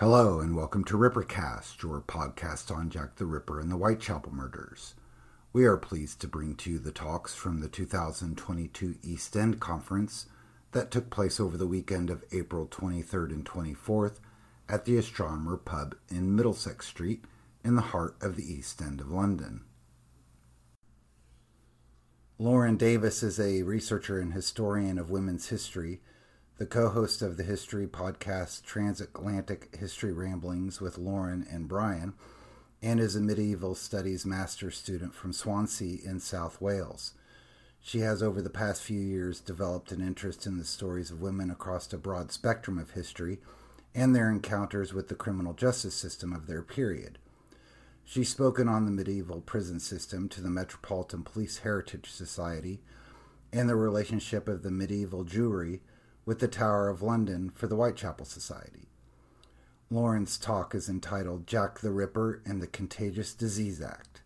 Hello, and welcome to Rippercast, your podcast on Jack the Ripper and the Whitechapel murders. We are pleased to bring to you the talks from the 2022 East End Conference that took place over the weekend of April 23rd and 24th at the Astronomer Pub in Middlesex Street in the heart of the East End of London. Lauren Davis is a researcher and historian of women's history the co host of the history podcast Transatlantic History Ramblings with Lauren and Brian, and is a medieval studies master's student from Swansea in South Wales. She has, over the past few years, developed an interest in the stories of women across a broad spectrum of history and their encounters with the criminal justice system of their period. She's spoken on the medieval prison system to the Metropolitan Police Heritage Society and the relationship of the medieval Jewry with the Tower of London for the Whitechapel Society. Lauren's talk is entitled Jack the Ripper and the Contagious Disease Act.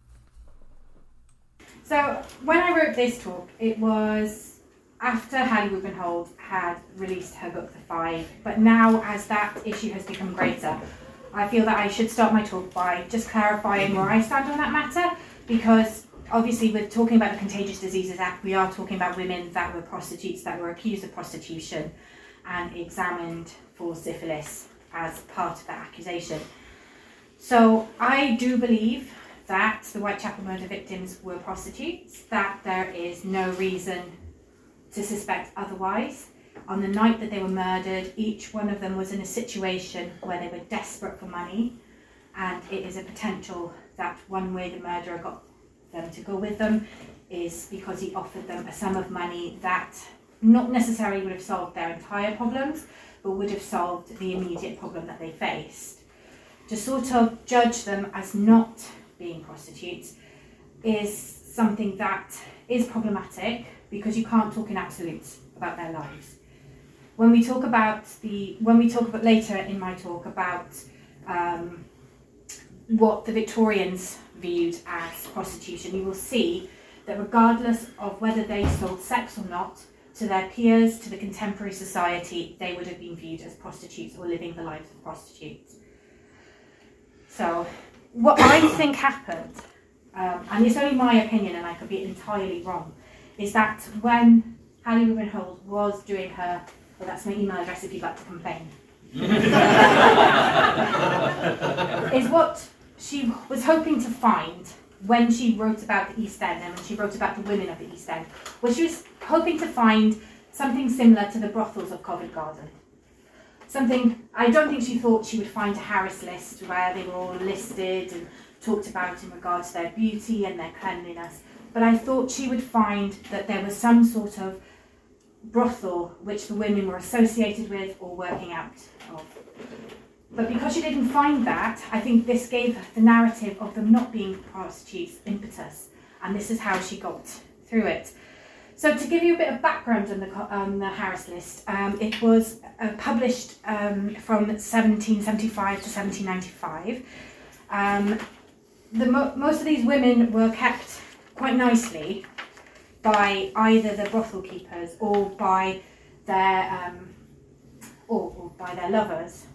So, when I wrote this talk, it was after Hallie Rubenhold had released her book, The Five, but now as that issue has become greater, I feel that I should start my talk by just clarifying where I stand on that matter because obviously we're talking about the Contagious Diseases Act, we are talking about women that were prostitutes that were accused of prostitution and examined for syphilis as part of that accusation. So I do believe that the Whitechapel murder victims were prostitutes, that there is no reason to suspect otherwise. On the night that they were murdered, each one of them was in a situation where they were desperate for money, and it is a potential that one way the murderer got them to go with them is because he offered them a sum of money that not necessarily would have solved their entire problems, but would have solved the immediate problem that they faced. To sort of judge them as not being prostitutes is something that is problematic because you can't talk in absolutes about their lives. When we talk about the, when we talk about later in my talk about um, what the Victorians viewed as prostitution, you will see that regardless of whether they sold sex or not, to their peers, to the contemporary society, they would have been viewed as prostitutes or living the lives of prostitutes. So, what I think happened, um, and it's only my opinion and I could be entirely wrong, is that when Hallie Rubenhold was doing her, well, that's my email address if you'd like to complain, is what she was hoping to find when she wrote about the East End and when she wrote about the women of the East End was she was hoping to find something similar to the brothels of Covent Garden. Something I don't think she thought she would find a Harris list where they were all listed and talked about in regard to their beauty and their cleanliness. But I thought she would find that there was some sort of brothel which the women were associated with or working out of. But because she didn't find that, I think this gave the narrative of them not being prostitutes impetus, and this is how she got through it. So, to give you a bit of background on the, the Harris list, um, it was uh, published um, from 1775 to 1795. Um, the mo- most of these women were kept quite nicely by either the brothel keepers or by their um, or, or by their lovers.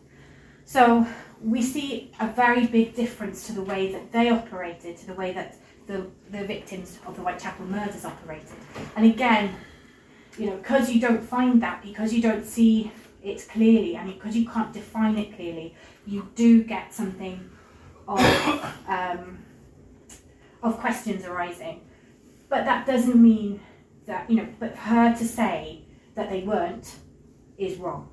So we see a very big difference to the way that they operated, to the way that the, the victims of the Whitechapel murders operated. And again, you know, because you don't find that, because you don't see it clearly, and because you can't define it clearly, you do get something of um, of questions arising. But that doesn't mean that you know. But her to say that they weren't is wrong.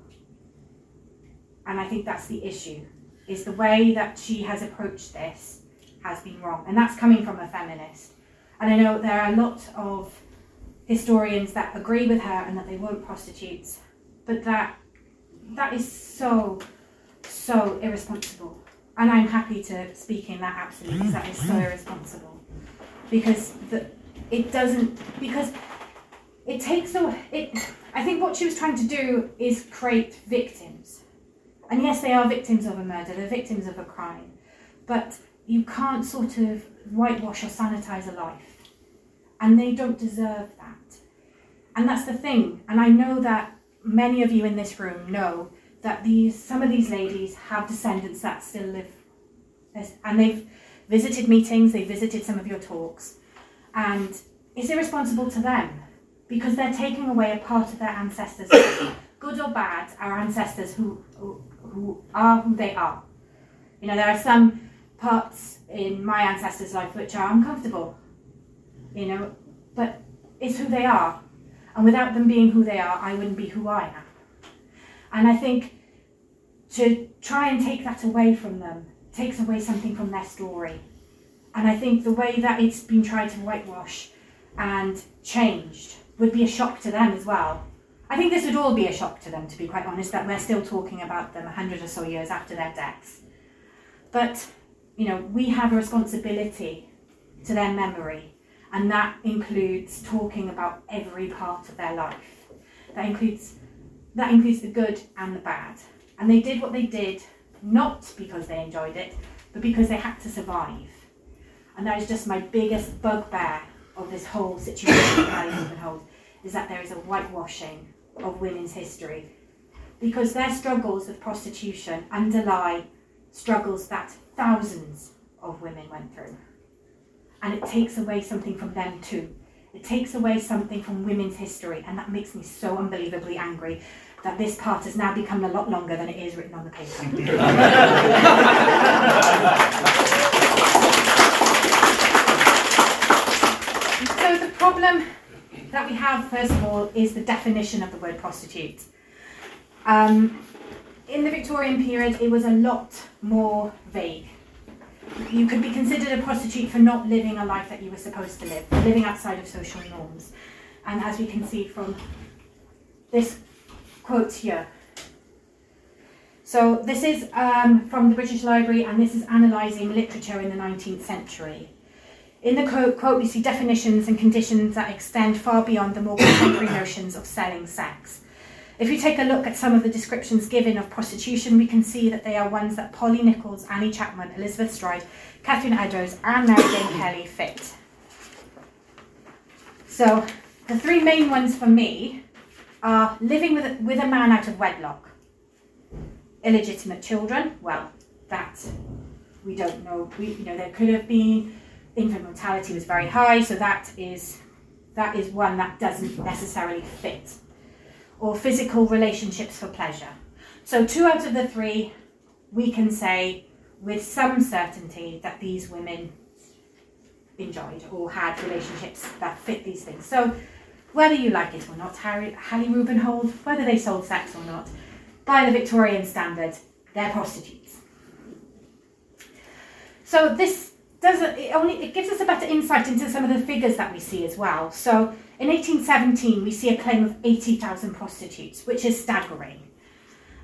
And I think that's the issue, is the way that she has approached this has been wrong. And that's coming from a feminist. And I know there are a lot of historians that agree with her and that they weren't prostitutes, but that that is so, so irresponsible. And I'm happy to speak in that absolutely because that is so irresponsible. Because the, it doesn't because it takes a it I think what she was trying to do is create victims and yes, they are victims of a murder, they're victims of a crime, but you can't sort of whitewash or sanitize a life. And they don't deserve that. And that's the thing. And I know that many of you in this room know that these some of these ladies have descendants that still live, and they've visited meetings, they've visited some of your talks, and it's irresponsible to them because they're taking away a part of their ancestors, good or bad, our ancestors who, who, are who they are. You know, there are some parts in my ancestors' life which are uncomfortable, you know, but it's who they are. And without them being who they are, I wouldn't be who I am. And I think to try and take that away from them takes away something from their story. And I think the way that it's been tried to whitewash and changed would be a shock to them as well. I think this would all be a shock to them, to be quite honest, that we're still talking about them a hundred or so years after their deaths. But, you know, we have a responsibility to their memory, and that includes talking about every part of their life. That includes that includes the good and the bad. And they did what they did not because they enjoyed it, but because they had to survive. And that is just my biggest bugbear of this whole situation that I hold is that there is a whitewashing of women's history because their struggles with prostitution underlie struggles that thousands of women went through. And it takes away something from them too. It takes away something from women's history, and that makes me so unbelievably angry that this part has now become a lot longer than it is written on the paper. so the problem that we have, first of all, is the definition of the word prostitute. Um, in the Victorian period, it was a lot more vague. You could be considered a prostitute for not living a life that you were supposed to live, living outside of social norms. And as we can see from this quote here. So this is um, from the British Library, and this is analysing literature in the 19th century. In the quote, quote, we see definitions and conditions that extend far beyond the more contemporary notions of selling sex. If we take a look at some of the descriptions given of prostitution, we can see that they are ones that Polly Nichols, Annie Chapman, Elizabeth Stride, Catherine Eddowes, and Mary Jane Kelly fit. So, the three main ones for me are living with a, with a man out of wedlock, illegitimate children. Well, that we don't know. We, you know, there could have been infant mortality was very high, so that is that is one that doesn't necessarily fit. Or physical relationships for pleasure. So two out of the three, we can say with some certainty that these women enjoyed or had relationships that fit these things. So whether you like it or not, Harry, Hallie Rubenhold, whether they sold sex or not, by the Victorian standard, they're prostitutes. So this does it only it gives us a better insight into some of the figures that we see as well. So in 1817 we see a claim of 80,000 prostitutes, which is staggering.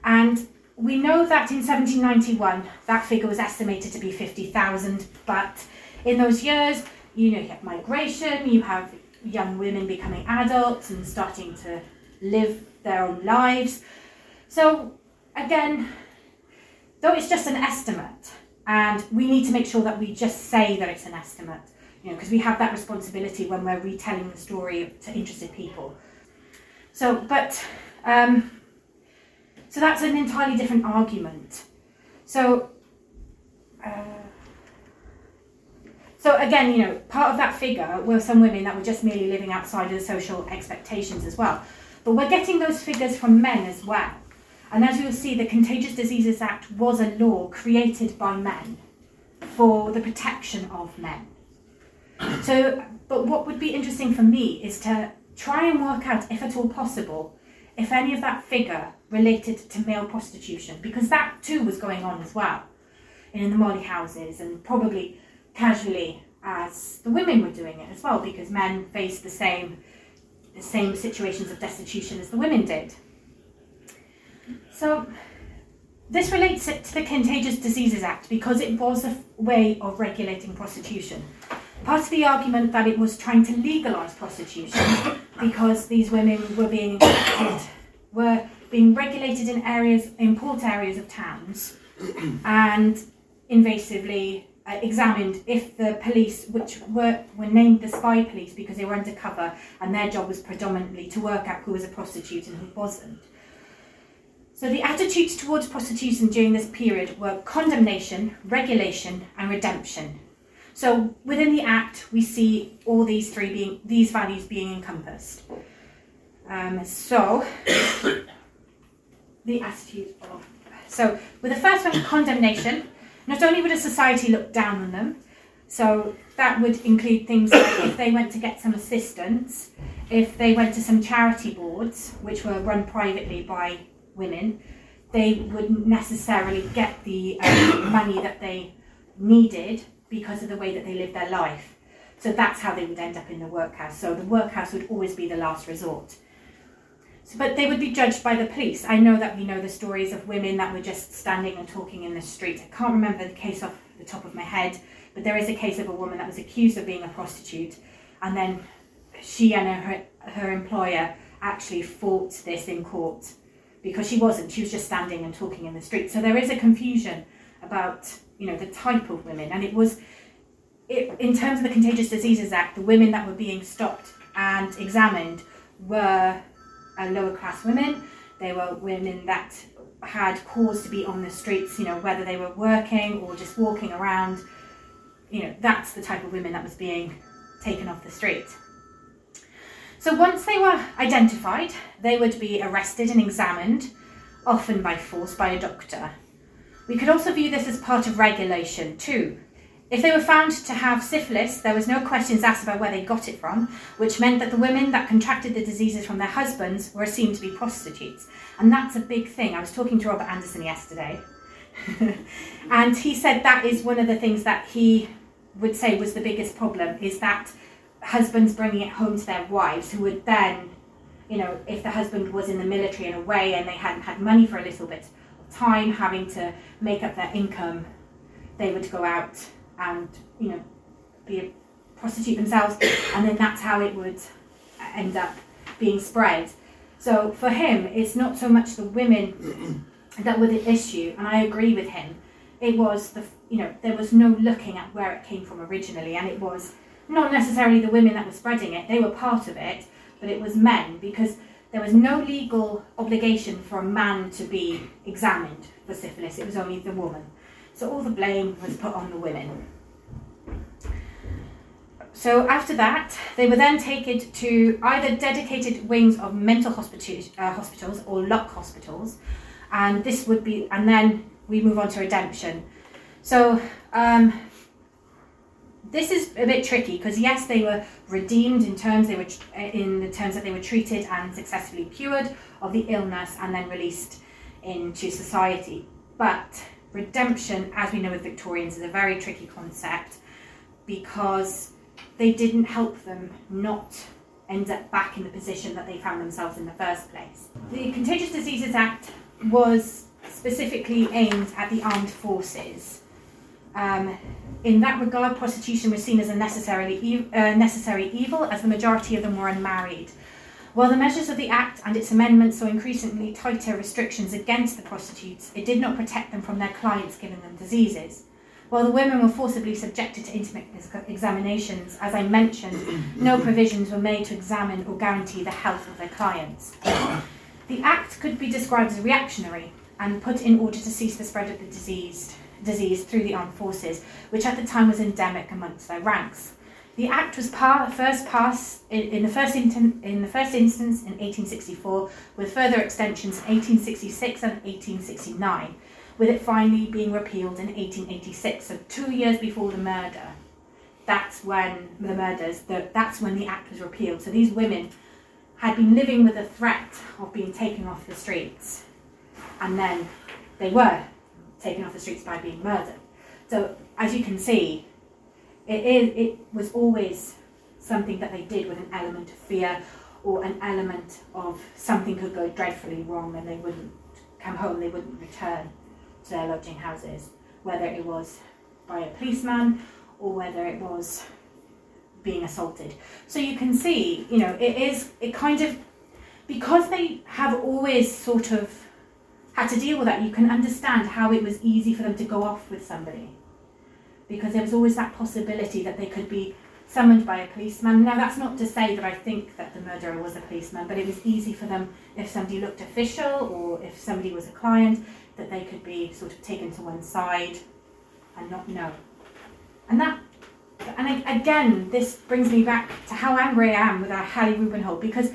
And we know that in 1791 that figure was estimated to be 50,000, but in those years, you know, you have migration, you have young women becoming adults and starting to live their own lives. So again, though it's just an estimate, and we need to make sure that we just say that it's an estimate, you know, because we have that responsibility when we're retelling the story to interested people. So, but, um, so that's an entirely different argument. So, uh, so again, you know, part of that figure were some women that were just merely living outside of the social expectations as well. But we're getting those figures from men as well. And as you'll see, the Contagious Diseases Act was a law created by men for the protection of men. So, but what would be interesting for me is to try and work out, if at all possible, if any of that figure related to male prostitution, because that too was going on as well in the molly houses and probably casually as the women were doing it as well, because men faced the same the same situations of destitution as the women did. So, this relates to the Contagious Diseases Act because it was a way of regulating prostitution. Part of the argument that it was trying to legalise prostitution because these women were being were being regulated in areas, in port areas of towns, and invasively uh, examined if the police, which were, were named the spy police because they were undercover and their job was predominantly to work out who was a prostitute and who wasn't, So the attitudes towards prostitution during this period were condemnation, regulation, and redemption. So within the Act, we see all these three being these values being encompassed. Um, so the attitude of so with the first one, condemnation. Not only would a society look down on them, so that would include things like if they went to get some assistance, if they went to some charity boards, which were run privately by women, they wouldn't necessarily get the um, money that they needed because of the way that they lived their life. So that's how they would end up in the workhouse. So the workhouse would always be the last resort. So, but they would be judged by the police. I know that we know the stories of women that were just standing and talking in the street. I can't remember the case off the top of my head, but there is a case of a woman that was accused of being a prostitute, and then she and her, her employer actually fought this in court because she wasn't. She was just standing and talking in the street. So there is a confusion about you know the type of women, and it was it, in terms of the Contagious Diseases Act, the women that were being stopped and examined were uh, lower class women. They were women that had cause to be on the streets, you know, whether they were working or just walking around. You know, that's the type of women that was being taken off the street. So once they were identified, they would be arrested and examined, often by force by a doctor. We could also view this as part of regulation too. If they were found to have syphilis, there was no questions asked about where they got it from, which meant that the women that contracted the diseases from their husbands were assumed to be prostitutes. And that's a big thing. I was talking to Robert Anderson yesterday, and he said that is one of the things that he would say was the biggest problem is that husbands bringing it home to their wives who would then, you know, if the husband was in the military and away and they hadn't had money for a little bit of time having to make up their income, they would go out and you know be a prostitute themselves, and then that's how it would end up being spread. So for him, it's not so much the women that were the issue, and I agree with him. It was the you know there was no looking at where it came from originally, and it was not necessarily the women that were spreading it; they were part of it, but it was men because there was no legal obligation for a man to be examined for syphilis. It was only the woman. So all the blame was put on the women. So after that, they were then taken to either dedicated wings of mental hospital, uh, hospitals or lock hospitals, and this would be, and then we move on to redemption. So um, this is a bit tricky because yes, they were redeemed in terms they were eh, in the terms that they were treated and successfully cured of the illness and then released into society, but redemption, as we know with Victorians, is a very tricky concept because they didn't help them not end up back in the position that they found themselves in the first place. The Contagious Diseases Act was specifically aimed at the armed forces. Um, in that regard, prostitution was seen as a necessarily e- uh, necessary evil, as the majority of them were unmarried. While the measures of the Act and its amendments saw increasingly tighter restrictions against the prostitutes, it did not protect them from their clients giving them diseases. While the women were forcibly subjected to intimate examinations, as I mentioned, no provisions were made to examine or guarantee the health of their clients. The Act could be described as reactionary and put in order to cease the spread of the disease, disease through the armed forces, which at the time was endemic amongst their ranks. The Act was first passed in, in, the first in, in the first instance in 1864, with further extensions in 1866 and 1869, with it finally being repealed in 1886. So two years before the murder, that's when the murders. The, that's when the Act was repealed. So these women had been living with the threat of being taken off the streets, and then they were taken off the streets by being murdered. So as you can see, it is it was always something that they did with an element of fear or an element of something could go dreadfully wrong and they wouldn't come home, they wouldn't return to their lodging houses, whether it was by a policeman or whether it was being assaulted. So you can see, you know, it is it kind of because they have always sort of had to deal with that, you can understand how it was easy for them to go off with somebody because there was always that possibility that they could be summoned by a policeman. Now, that's not to say that I think that the murderer was a policeman, but it was easy for them if somebody looked official or if somebody was a client that they could be sort of taken to one side and not know. And that, and again, this brings me back to how angry I am with our Hallie Rubenhold because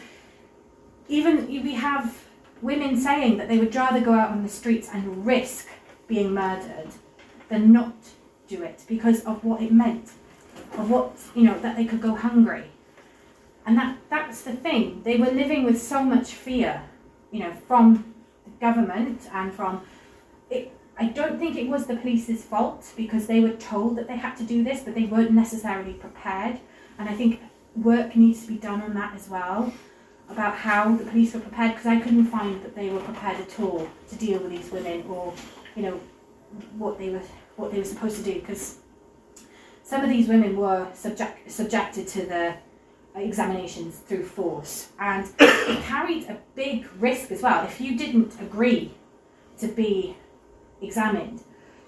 even we have women saying that they would rather go out on the streets and risk being murdered than not do it because of what it meant, of what, you know, that they could go hungry. And that, that's the thing. They were living with so much fear, you know, from the government and from it. I don't think it was the police's fault because they were told that they had to do this, but they weren't necessarily prepared. And I think work needs to be done on that as well about how the police were prepared because I couldn't find that they were prepared at all to deal with these women or, you know, what they were what they were supposed to do because some of these women were subject, subjected to the examinations through force and it carried a big risk as well. If you didn't agree to be examined,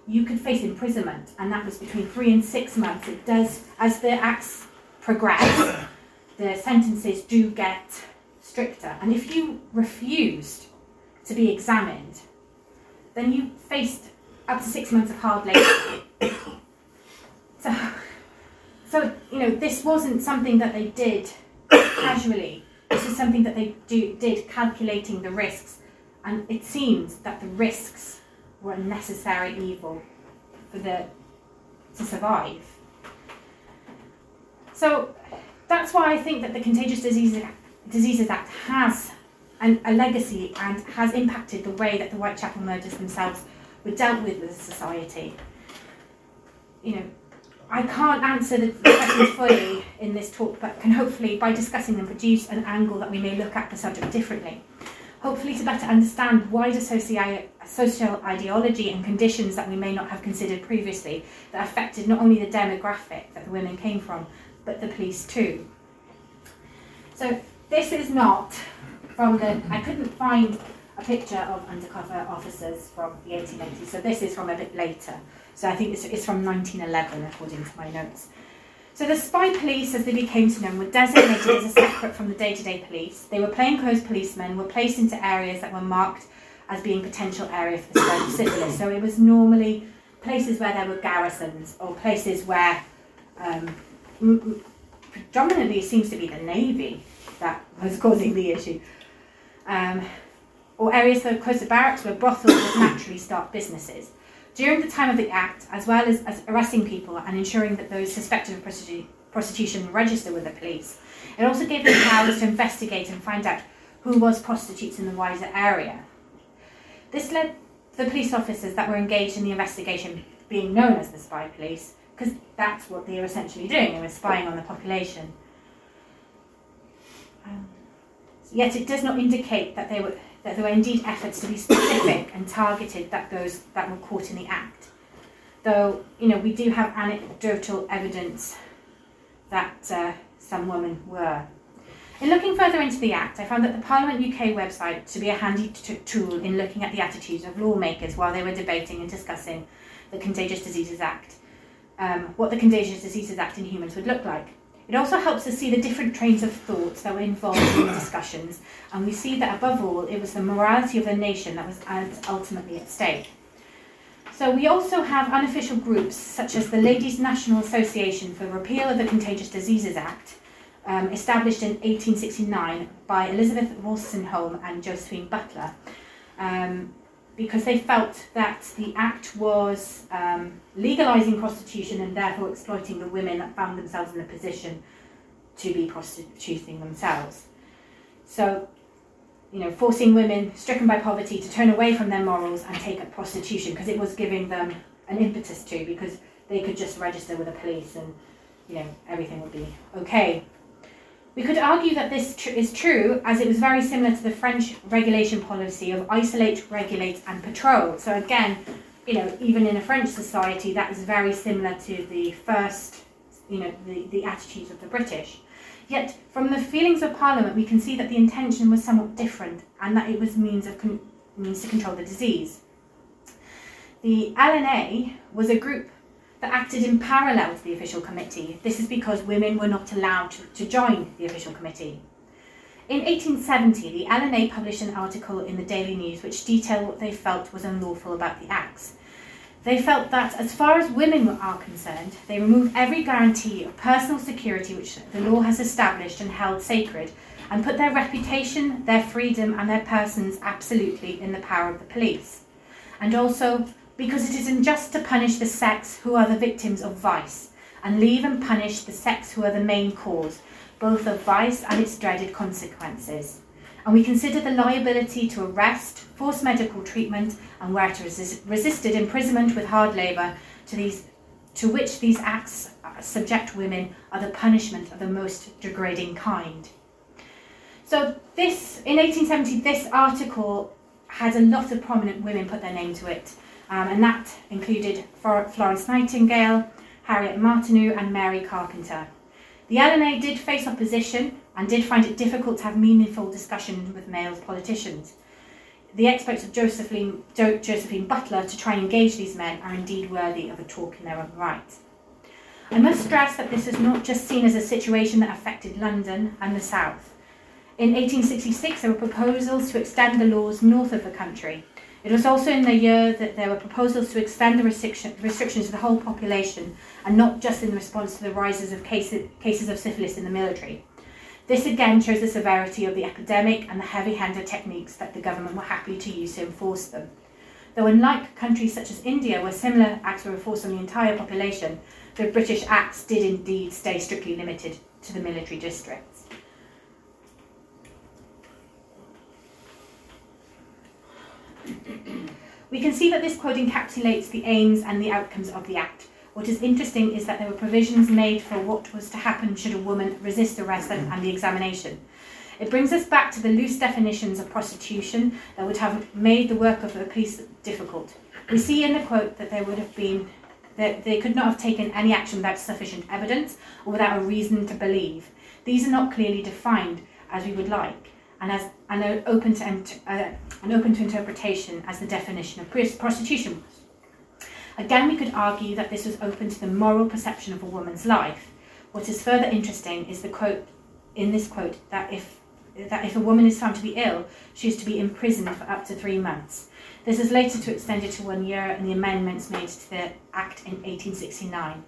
you could face imprisonment, and that was between three and six months. It does, as the acts progress, the sentences do get stricter. And if you refused to be examined, then you faced up to six months of hard labour. so, so you know, this wasn't something that they did casually. This is something that they do, did calculating the risks, and it seems that the risks were a necessary evil for the to survive. So that's why I think that the Contagious Diseases, Diseases Act has an, a legacy and has impacted the way that the Whitechapel murders themselves were dealt with as a society. You know, I can't answer the questions fully in this talk, but can hopefully, by discussing them, produce an angle that we may look at the subject differently. Hopefully, to better understand wider soci- social ideology and conditions that we may not have considered previously that affected not only the demographic that the women came from, but the police too. So, this is not from the, I couldn't find a picture of undercover officers from the 1880s. So this is from a bit later. So I think it's, it's from 1911, according to my notes. So the spy police, as they became to known, were designated as a separate from the day-to-day police. They were plainclothes policemen, were placed into areas that were marked as being potential areas for the spread of syphilis. So it was normally places where there were garrisons or places where um, predominantly seems to be the navy that was causing the issue. Um, or areas that are close to barracks where brothels would naturally start businesses. During the time of the Act, as well as, as arresting people and ensuring that those suspected of prostitu- prostitution register with the police, it also gave them powers to investigate and find out who was prostitutes in the wider area. This led the police officers that were engaged in the investigation being known as the spy police, because that's what they were essentially doing, they were spying on the population. Um, yet it does not indicate that were that there were indeed efforts to be specific and targeted that those that were caught in the act. Though, you know, we do have anecdotal evidence that uh, some women were. In looking further into the Act, I found that the Parliament UK website to be a handy t- tool in looking at the attitudes of lawmakers while they were debating and discussing the Contagious Diseases Act, um, what the Contagious Diseases Act in humans would look like. It also helps us see the different trains of thought that were involved in the discussions, and we see that above all, it was the morality of the nation that was ultimately at stake. So we also have unofficial groups such as the Ladies National Association for the Repeal of the Contagious Diseases Act, um, established in 1869 by Elizabeth Wolstenholme and Josephine Butler. Um, because they felt that the act was um, legalizing prostitution and therefore exploiting the women that found themselves in a position to be prostituting themselves. So, you know, forcing women stricken by poverty to turn away from their morals and take up prostitution because it was giving them an impetus to because they could just register with the police and, you know, everything would be okay. We could argue that this tr- is true as it was very similar to the French regulation policy of isolate, regulate, and patrol. So, again, you know, even in a French society, that is very similar to the first, you know, the, the attitudes of the British. Yet, from the feelings of Parliament, we can see that the intention was somewhat different and that it was means, of con- means to control the disease. The LNA was a group that acted in parallel to the official committee. This is because women were not allowed to, to join the official committee. In 1870, the LNA published an article in the Daily News which detailed what they felt was unlawful about the acts. They felt that, as far as women are concerned, they remove every guarantee of personal security which the law has established and held sacred, and put their reputation, their freedom, and their persons absolutely in the power of the police. And also, because it is unjust to punish the sex who are the victims of vice, and leave and punish the sex who are the main cause, both of vice and its dreaded consequences and we consider the liability to arrest, forced medical treatment, and where to resist, resisted imprisonment with hard labour to these to which these acts subject women are the punishment of the most degrading kind. So this in 1870, this article had a lot of prominent women put their name to it, um, and that included Florence Nightingale, Harriet Martineau, and Mary Carpenter. The LNA did face opposition and did find it difficult to have meaningful discussion with male politicians. The experts of Josephine, jo- Josephine Butler to try and engage these men are indeed worthy of a talk in their own right. I must stress that this is not just seen as a situation that affected London and the South. In 1866, there were proposals to extend the laws north of the country. It was also in the year that there were proposals to extend the restriction, restrictions to the whole population and not just in response to the rises of cases, cases of syphilis in the military. This again shows the severity of the epidemic and the heavy handed techniques that the government were happy to use to enforce them. Though, unlike countries such as India, where similar acts were enforced on the entire population, the British acts did indeed stay strictly limited to the military districts. We can see that this quote encapsulates the aims and the outcomes of the Act. What is interesting is that there were provisions made for what was to happen should a woman resist arrest and, the examination. It brings us back to the loose definitions of prostitution that would have made the work of the police difficult. We see in the quote that there would have been that they could not have taken any action without sufficient evidence or without a reason to believe. These are not clearly defined as we would like, and as and open to uh, and open to interpretation as the definition of prostitution was. Again, we could argue that this was open to the moral perception of a woman's life. What is further interesting is the quote in this quote that if that if a woman is found to be ill, she is to be imprisoned for up to three months. This is later to extend it to one year in the amendments made to the Act in 1869.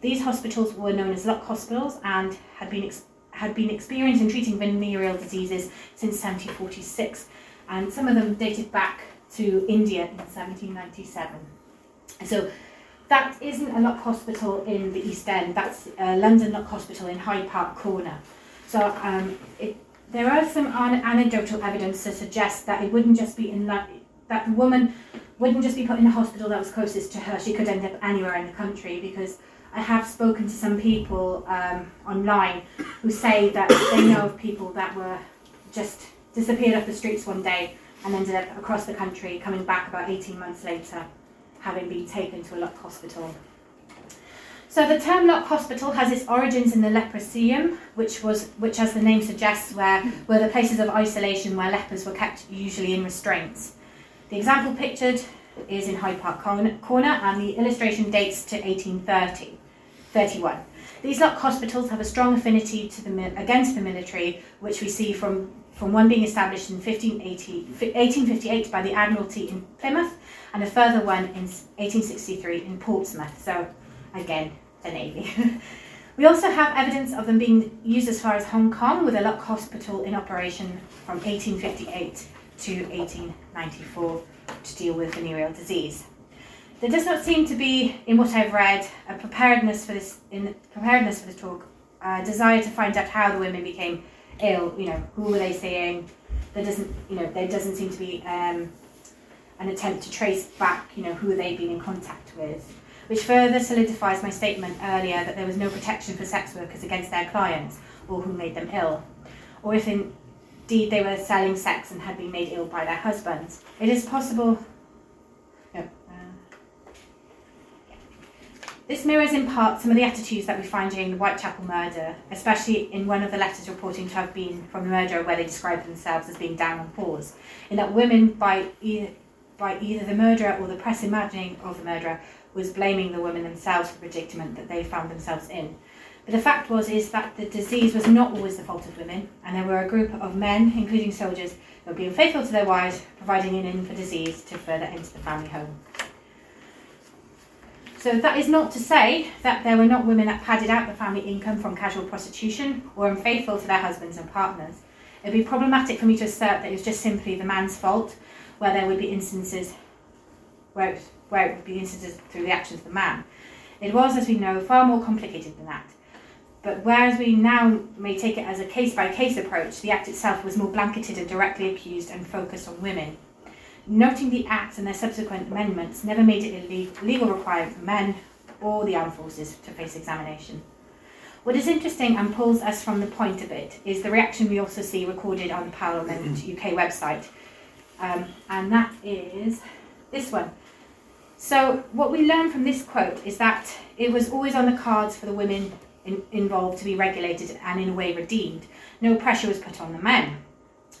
These hospitals were known as Lock hospitals and had been had been experienced in treating venereal diseases since 1746, and some of them dated back to India in 1797. So that isn't a Lock Hospital in the East End. That's a London Lock Hospital in Hyde Park Corner. So um, it, there are some anecdotal evidence to suggest that it wouldn't just be in that that the woman wouldn't just be put in a hospital that was closest to her. She could end up anywhere in the country because I have spoken to some people um, online who say that they know of people that were just disappeared off the streets one day and ended up across the country, coming back about 18 months later having been taken to a Lock hospital. So the term Lock Hospital has its origins in the leproseum, which was, which as the name suggests, were, were the places of isolation where lepers were kept usually in restraints. The example pictured is in Hyde Park Corner, and the illustration dates to 1830, 31. These Lock hospitals have a strong affinity the, against the military, which we see from from one being established in 1858 by the Admiralty in Plymouth and a further one in 1863 in Portsmouth. So, again, the Navy. we also have evidence of them being used as far as Hong Kong with a Lock Hospital in operation from 1858 to 1894 to deal with venereal disease. There does not seem to be, in what I've read, a preparedness for this in preparedness for the talk, a desire to find out how the women became ill, you know, who were they seeing? There doesn't, you know, there doesn't seem to be um, an attempt to trace back, you know, who they've been in contact with, which further solidifies my statement earlier that there was no protection for sex workers against their clients or who made them ill, or if indeed they were selling sex and had been made ill by their husbands. It is possible oh, uh, This mirrors in part some of the attitudes that we find during the Whitechapel murder, especially in one of the letters reporting to have been from the murderer where they describe themselves as being down on paws, in that women by either by either the murderer or the press imagining of the murderer was blaming the women themselves for the predicament that they found themselves in. But the fact was is that the disease was not always the fault of women, and there were a group of men, including soldiers, who were being faithful to their wives, providing an in for disease to further enter the family home. So that is not to say that there were not women that padded out the family income from casual prostitution or unfaithful to their husbands and partners. It would be problematic for me to assert that it was just simply the man's fault, where there would be instances where it, where it would be instances through the actions of the man. It was, as we know, far more complicated than that. But whereas we now may take it as a case by case approach, the act itself was more blanketed and directly accused and focused on women noting the Act and their subsequent amendments never made it a legal requirement for men or the armed forces to face examination. What is interesting and pulls us from the point of it is the reaction we also see recorded on the Parliament UK website, um, and that is this one. So, what we learn from this quote is that it was always on the cards for the women in, involved to be regulated and, in a way, redeemed. No pressure was put on the men.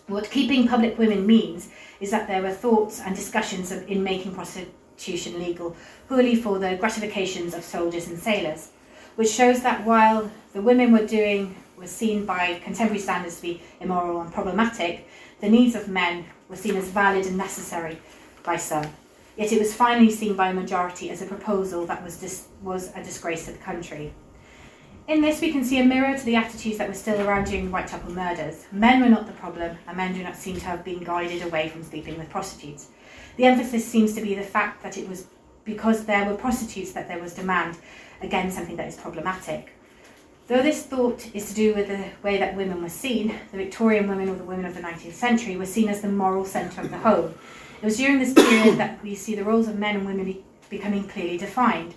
What keeping public women means is that there were thoughts and discussions of, in making prostitution legal purely for the gratifications of soldiers and sailors, which shows that while the women were doing was seen by contemporary standards to be immoral and problematic, the needs of men were seen as valid and necessary by some. Yet it was finally seen by a majority as a proposal that was, dis- was a disgrace to the country. In this, we can see a mirror to the attitudes that were still around during the Whitechapel murders. Men were not the problem, and men do not seem to have been guided away from sleeping with prostitutes. The emphasis seems to be the fact that it was because there were prostitutes that there was demand, again, something that is problematic. Though this thought is to do with the way that women were seen, the Victorian women or the women of the 19th century were seen as the moral centre of the home. It was during this period that we see the roles of men and women be- becoming clearly defined.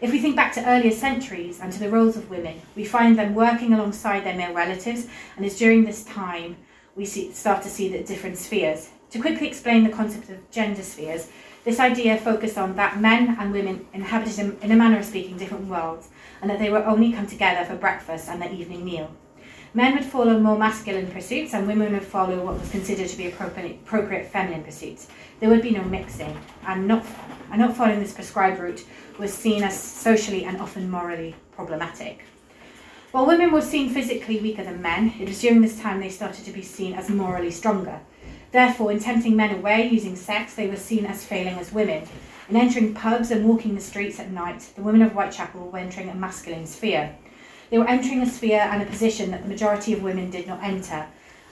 If we think back to earlier centuries and to the roles of women, we find them working alongside their male relatives, and it's during this time we see, start to see the different spheres. To quickly explain the concept of gender spheres, this idea focused on that men and women inhabited, in, in a manner of speaking, different worlds, and that they would only come together for breakfast and their evening meal. Men would follow more masculine pursuits, and women would follow what was considered to be appropriate, appropriate feminine pursuits. There would be no mixing, and not, and not following this prescribed route was seen as socially and often morally problematic. While women were seen physically weaker than men, it was during this time they started to be seen as morally stronger. Therefore, in tempting men away using sex, they were seen as failing as women. In entering pubs and walking the streets at night, the women of Whitechapel were entering a masculine sphere. They were entering a sphere and a position that the majority of women did not enter,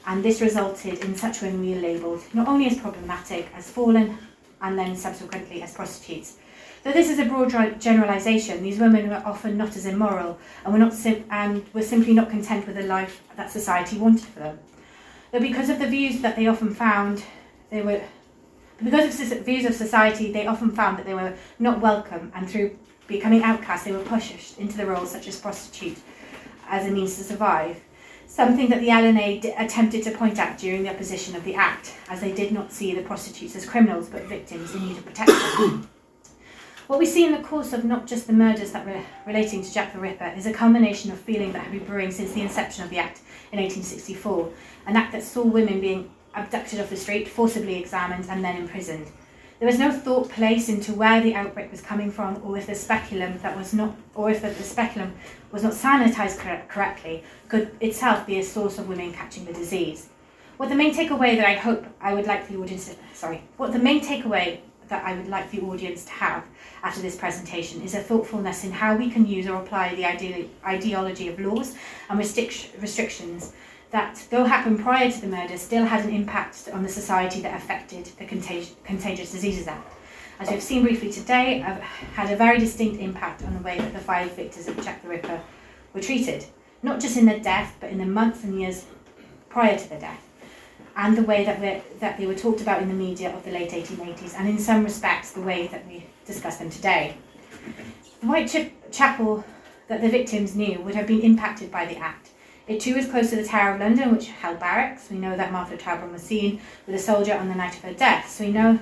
and this resulted in such women being labelled not only as problematic, as fallen, and then subsequently as prostitutes, Though this is a broad generalisation, these women were often not as immoral and were, not sim- and were simply not content with the life that society wanted for them. Though because of the views that they often found, they were because of views of society, they often found that they were not welcome, and through becoming outcasts, they were pushed into the roles such as prostitute as a means to survive. Something that the LNA d- attempted to point out during the opposition of the Act, as they did not see the prostitutes as criminals but victims in need of protection. What we see in the course of not just the murders that were relating to Jack the Ripper is a culmination of feeling that had been brewing since the inception of the Act in 1864, an act that saw women being abducted off the street, forcibly examined, and then imprisoned. There was no thought placed into where the outbreak was coming from, or if the speculum that was not, or if the, speculum was not sanitized cor- correctly, could itself be a source of women catching the disease. What the main takeaway that I hope I would like the audience, to, sorry, what the main takeaway that I would like the audience to have after this presentation is a thoughtfulness in how we can use or apply the ide- ideology of laws and restric- restrictions that, though happened prior to the murder, still had an impact on the society that affected the Contag- Contagious Diseases Act. As we've seen briefly today, have had a very distinct impact on the way that the five victims of Jack the Ripper were treated, not just in their death, but in the months and years prior to their death and the way that, that they were talked about in the media of the late 1880s, and in some respects, the way that we discuss them today. The Whitechapel that the victims knew would have been impacted by the Act. It too was close to the Tower of London, which held barracks. We know that Martha Tabram was seen with a soldier on the night of her death, so we know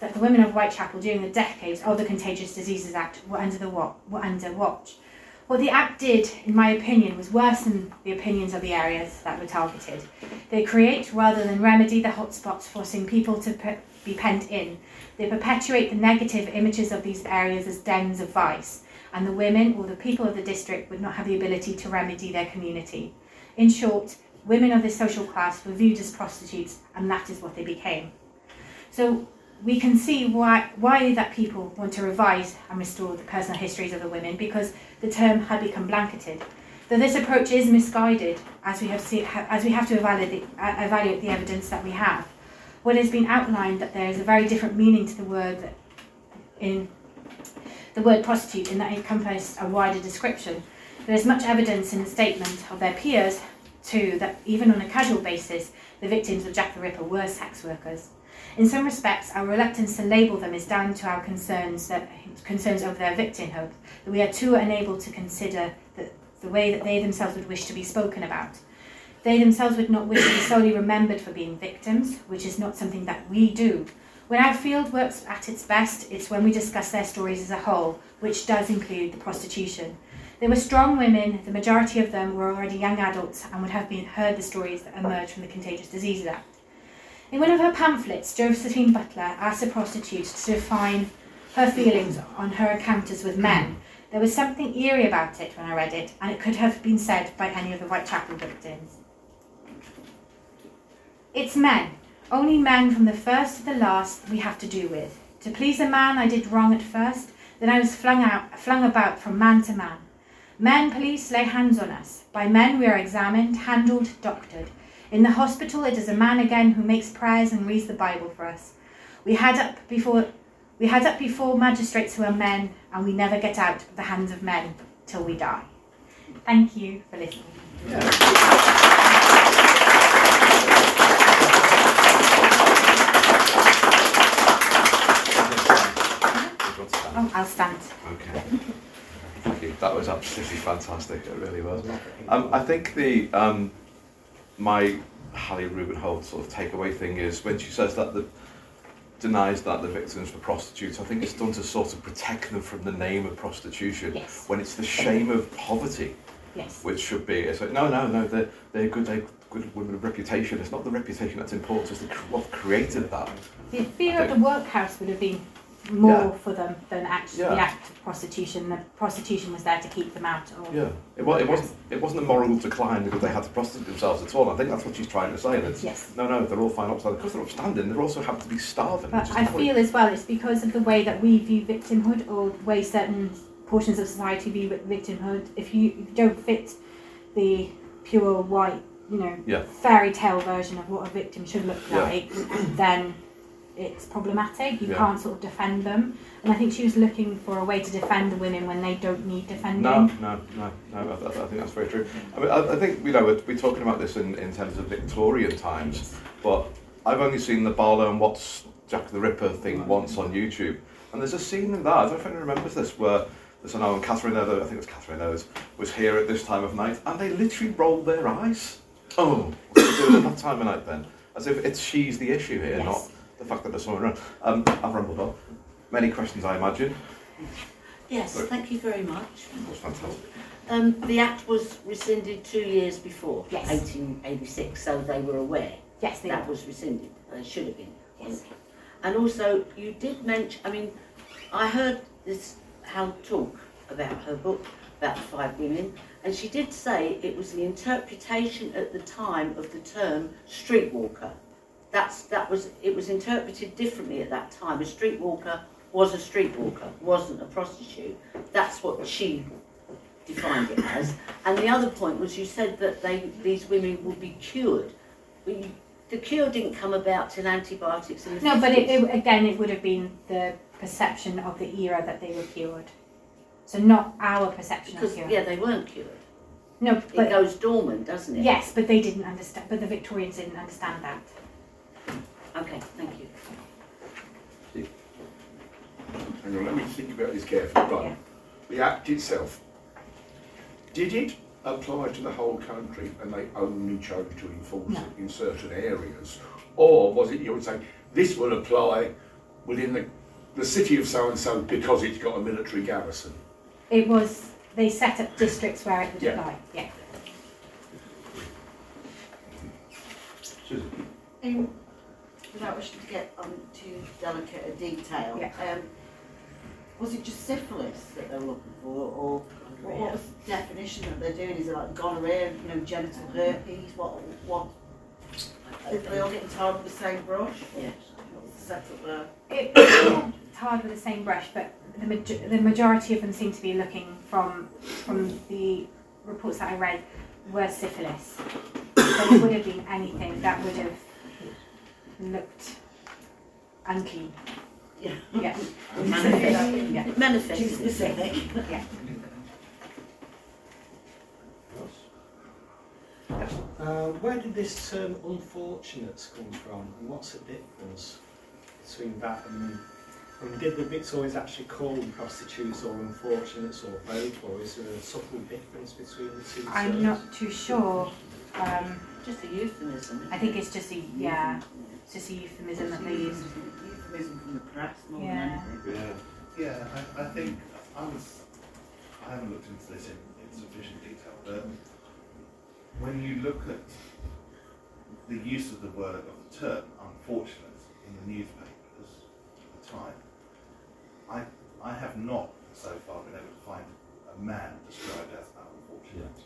that the women of Whitechapel during the decades of the Contagious Diseases Act were under, the wa- were under watch. What the Act did, in my opinion, was worse than the opinions of the areas that were targeted. They create rather than remedy the hotspots, forcing people to be pent in. They perpetuate the negative images of these areas as dens of vice, and the women or the people of the district would not have the ability to remedy their community. In short, women of this social class were viewed as prostitutes, and that is what they became. So we can see why why that people want to revise and restore the personal histories of the women because the term had become blanketed. Though this approach is misguided, as we have see, as we have to evaluate the, uh, evaluate the evidence that we have, what has been outlined that there is a very different meaning to the word in the word prostitute in that encompassed a wider description. There is much evidence in the statement of their peers too that even on a casual basis, the victims of Jack the Ripper were sex workers. In some respects, our reluctance to label them is down to our concerns that concerns over their victimhood, that we are too unable to consider the, the way that they themselves would wish to be spoken about. They themselves would not wish to be solely remembered for being victims, which is not something that we do. When our field works at its best, it's when we discuss their stories as a whole, which does include the prostitution. They were strong women, the majority of them were already young adults and would have been heard the stories that emerged from the Contagious Diseases Act. In one of her pamphlets, Josephine Butler asked a prostitute to define her feelings on her encounters with men. There was something eerie about it when I read it, and it could have been said by any of the Whitechapel victims. It's men, only men from the first to the last we have to do with. To please a man I did wrong at first, then I was flung out, flung about from man to man. Men police lay hands on us. By men we are examined, handled, doctored. In the hospital, it is a man again who makes prayers and reads the Bible for us. We had up before we had up before magistrates who are men, and we never get out of the hands of men till we die. Thank you for listening. Yeah. Oh, I'll stand. Okay. Thank you. That was absolutely fantastic. It really was. Um, I think the um, my Hallie Rubenhold sort of takeaway thing is when she says that the denies that the victims were prostitutes, I think it's done to sort of protect them from the name of prostitution yes. when it's the shame of poverty. Yes. Which should be, it's like, no, no, no, they're, they're good, they're good women of reputation. It's not the reputation that's important, it's the, what created that. The fear of the workhouse would have been more yeah. for them than actually yeah. the act of prostitution. The prostitution was there to keep them out. Or yeah, it, well, it wasn't. It wasn't a moral decline because they had to prostitute themselves at all. I think that's what she's trying to say. That yes. No, no, they're all fine upstanding because they're upstanding. They also have to be starving. But I feel as well it's because of the way that we view victimhood or the way certain portions of society view victimhood. If you, if you don't fit the pure white, you know, yeah. fairy tale version of what a victim should look like, then it's problematic. You yeah. can't sort of defend them. And I think she was looking for a way to defend the women when they don't need defending. No, no, no, no. I, I think that's very true. I mean, I, I think you know we're, we're, talking about this in, in terms of Victorian times, but I've only seen the Barlow and Watts Jack the Ripper thing once on YouTube, and there's a scene in that. I don't know if anyone remembers this where. There's an oh, and Catherine Ether, I think it was Catherine Eddowes, was here at this time of night, and they literally rolled their eyes. Oh, what doing at that time of night then? As if it's she's the issue here, yes. not the fact that there's someone around. Um, I've rambled on. Many questions, I imagine. Yes, Sorry. thank you very much. That was fantastic. Um, the Act was rescinded two years before, yes. 1886, so they were aware yes, they that were. was rescinded. They should have been. Yes. And also, you did mention, I mean, I heard this Hal talk about her book, about the five women, and she did say it was the interpretation at the time of the term streetwalker that's that was it was interpreted differently at that time. A streetwalker was a streetwalker, wasn't a prostitute. That's what she defined it as. And the other point was you said that they these women would be cured. You, the cure didn't come about till antibiotics in the No, 50s. but it, it, again, it would have been the perception of the era that they were cured. So not our perception because, of cure. Yeah, they weren't cured. No, but it goes dormant, doesn't it? Yes, but they didn't understand. But the Victorians didn't understand that. Okay, thank you. Hang on, let me think about this carefully. Right. Yeah. The Act itself, did it apply to the whole country and they only chose to enforce No. it in certain areas? Or was it you would say this will apply within the, the city of so and so because it's got a military garrison? It was they set up districts where it would Yeah. apply. Yeah. Susan. Um, without wishing to get on too delicate a detail, Yeah. um, was it just syphilis that they were looking for, or what, what was the definition that they're doing? Is it like gonorrhea, you know, genital herpes? What, what? Are they all getting tarred with the same brush? Yes. What was the setup there? It, it's all tarred with the same brush, but the, maj- the majority of them seem to be looking from from the reports that I read were syphilis. So it would have been anything that would have looked unclean. Yeah. Yeah. Manifest. Yeah. Too specific. Yeah. Uh, where did this term unfortunates come from and what's the difference between that and, and did the Victorians actually call them prostitutes or unfortunates or both or is there a subtle difference between the two I'm terms? not too sure. Um, Just a euphemism. I think it's just a yeah, it's just see euphemism that they use. Euphemism from the press more Yeah. than anything. Yeah. Yeah, I, I think I was. I haven't looked into this in, in sufficient detail, but when you look at the use of the word of the term "unfortunate" in the newspapers at the time, I I have not so far been able to find a man described as unfortunate.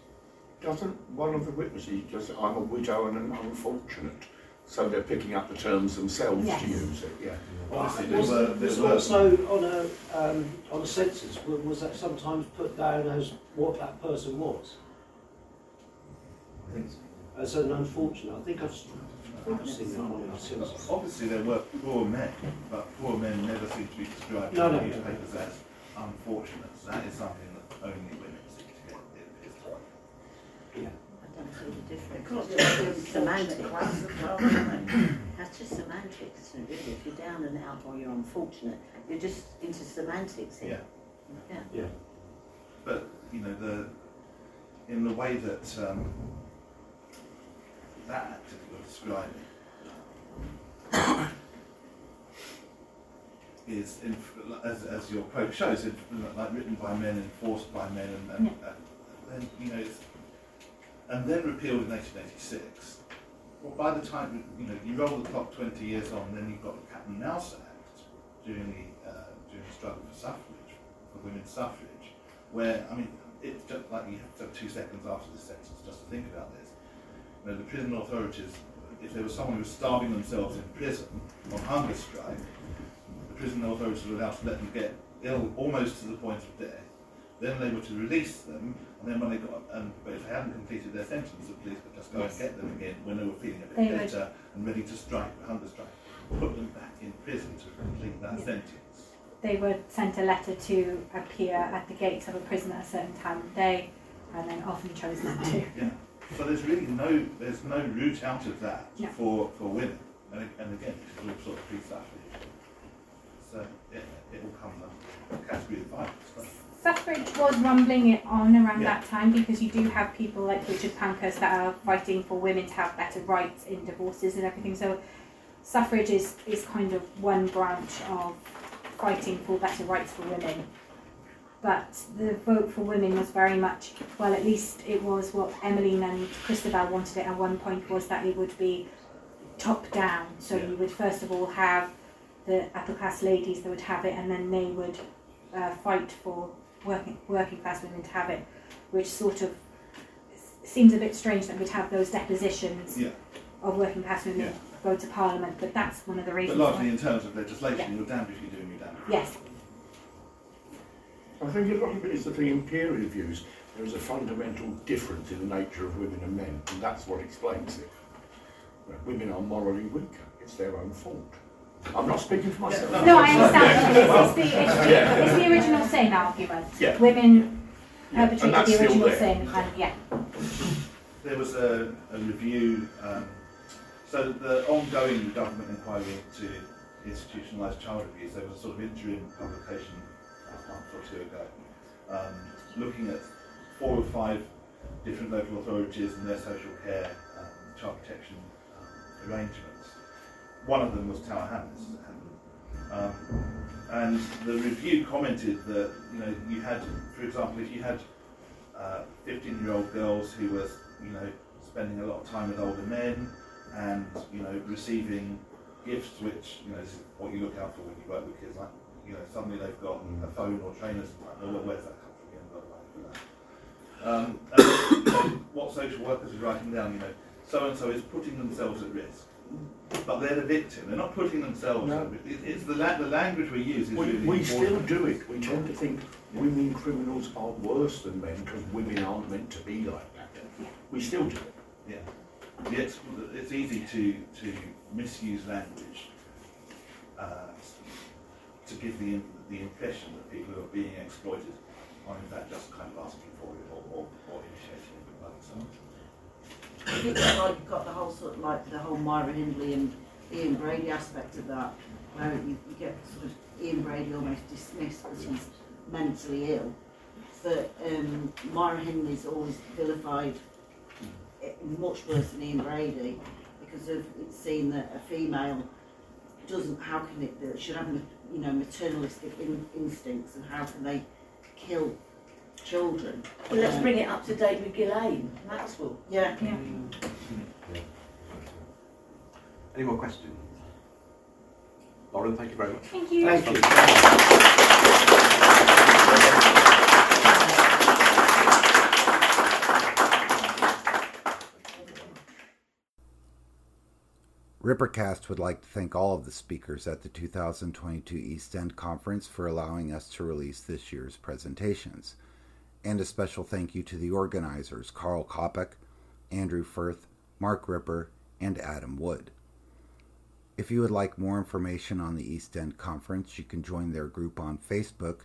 Doesn't one of the witnesses just say, I'm a widow and an unfortunate? So they're picking up the terms themselves Yes. to use it. Yeah, Well, obviously there was, were was there also on a um, on a census was that sometimes put down as what that person was I think as an unfortunate. I think I've, s- I think I've seen that on our census. Obviously, there were poor men, but poor men never seem to be described No, in no, the no. newspapers as unfortunate. That is something that only women seem to get. It is Yeah. I don't see the difference. Because It's just it's semantics. unfortunate class as well, isn't it? That's just semantics, isn't it, really? If you're down and out or you're unfortunate, you're just into semantics yeah. here. Yeah. But you know the in the way that um, that actor was describing is in, as, as your quote shows, in, like written by men, enforced by men, and, and, Yeah. and then you know, it's, and then repealed in 1886. Well, by the time you know you roll the clock 20 years on, then you've got the Cat and Mouse Act during the uh, during the struggle for suffrage, for women's suffrage, where I mean it's just like you have to two seconds after this sentence just to think about this. You know, the prison authorities, if there was someone who was starving themselves in prison on hunger strike, the prison authorities were allowed to let them get ill almost to the point of death. Then they were to release them, and then when they got, and, but if they hadn't completed their sentence, the police would just go Yes. and get them again when they were feeling a bit They would- better and ready to strike, hunger strike, put them back in prison to complete that Yeah. sentence. They were sent a letter to appear at the gates of a prison at a certain time of day, and then often chose not to. Yeah. So there's really no there's no route out of that No. for, for women. And, and again, it's all sort of pre-suffrage. So it, it all comes under the category of violence. Suffrage was rumbling it on around Yeah. that time because you do have people like Richard Pankhurst that are fighting for women to have better rights in divorces and everything. So suffrage is, is kind of one branch of fighting for better rights for women. But the vote for women was very much, well, at least it was what Emmeline and Christabel wanted it at one point was that it would be top down. So Yeah. you would first of all have the upper class ladies that would have it, and then they would uh, fight for working working class women to have it, which sort of seems a bit strange that we'd have those depositions Yeah. of working class women Yeah. go to Parliament, but that's one of the reasons. But reasons. largely in terms of legislation, Yeah. you're damned if you do and you're damned if you yes, I think a lot of it is that the imperial views, there is a fundamental difference in the nature of women and men, and that's what explains it. Well, Women are morally weaker, it's their own fault. I'm not speaking for myself. No, I understand. It's, Well, it's, the, it's, yeah. it's the original sin argument. Yeah. Women Yeah, and perpetrated that's the still original there. sin, and yeah, There was a, a review, um, so the ongoing government inquiry into institutionalised child abuse, there was a sort of interim publication a month or two ago, um, looking at four or five different local authorities and their social care, um, child protection um, arrangements. One of them was Tower Hamlets. Um, and the review commented that, you know, you had, for example, if you had 15 year old girls who were, you know, spending a lot of time with older men and, you know, receiving gifts which you know is what you look out for when you work with kids. Like you know suddenly they've got a phone or trainers. Like, oh, where's that come from? Um, you know, what social workers are writing down, you know, so and so is putting themselves at risk, but they're the victim. They're not putting themselves. No. It, it's the la- the language we use is We, really we still do it. We tend to think women criminals are worse than men because women aren't meant to be like that. We still do it. Yeah, ex- it's easy to, to misuse language uh, to give the, the impression that people who are being exploited are in fact just kind of asking for it or, or, or initiating it by themselves. You've got the whole sort of like the whole Myra Hindley and Ian Brady aspect of that, where you, you get sort of Ian Brady almost dismissed because he's mentally ill. But um, Myra Hindley's always vilified much worse than Ian Brady because of it's seen that a female doesn't, how can it, should have, you know, maternalistic in, instincts and how can they kill children? Well, let's bring it up to date with Ghislaine Maxwell. Mm-hmm. Yeah. Yeah. Any more questions? Lauren, thank you very much. Thank you. Thank you. Rippercast would like to thank all of the speakers at the 2022 East End Conference for allowing us to release this year's presentations. And a special thank you to the organizers Carl Kopic, Andrew Firth, Mark Ripper, and Adam Wood. If you would like more information on the East End Conference, you can join their group on Facebook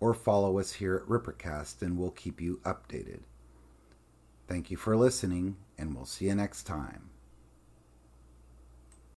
or follow us here at Rippercast and we'll keep you updated. Thank you for listening, and we'll see you next time.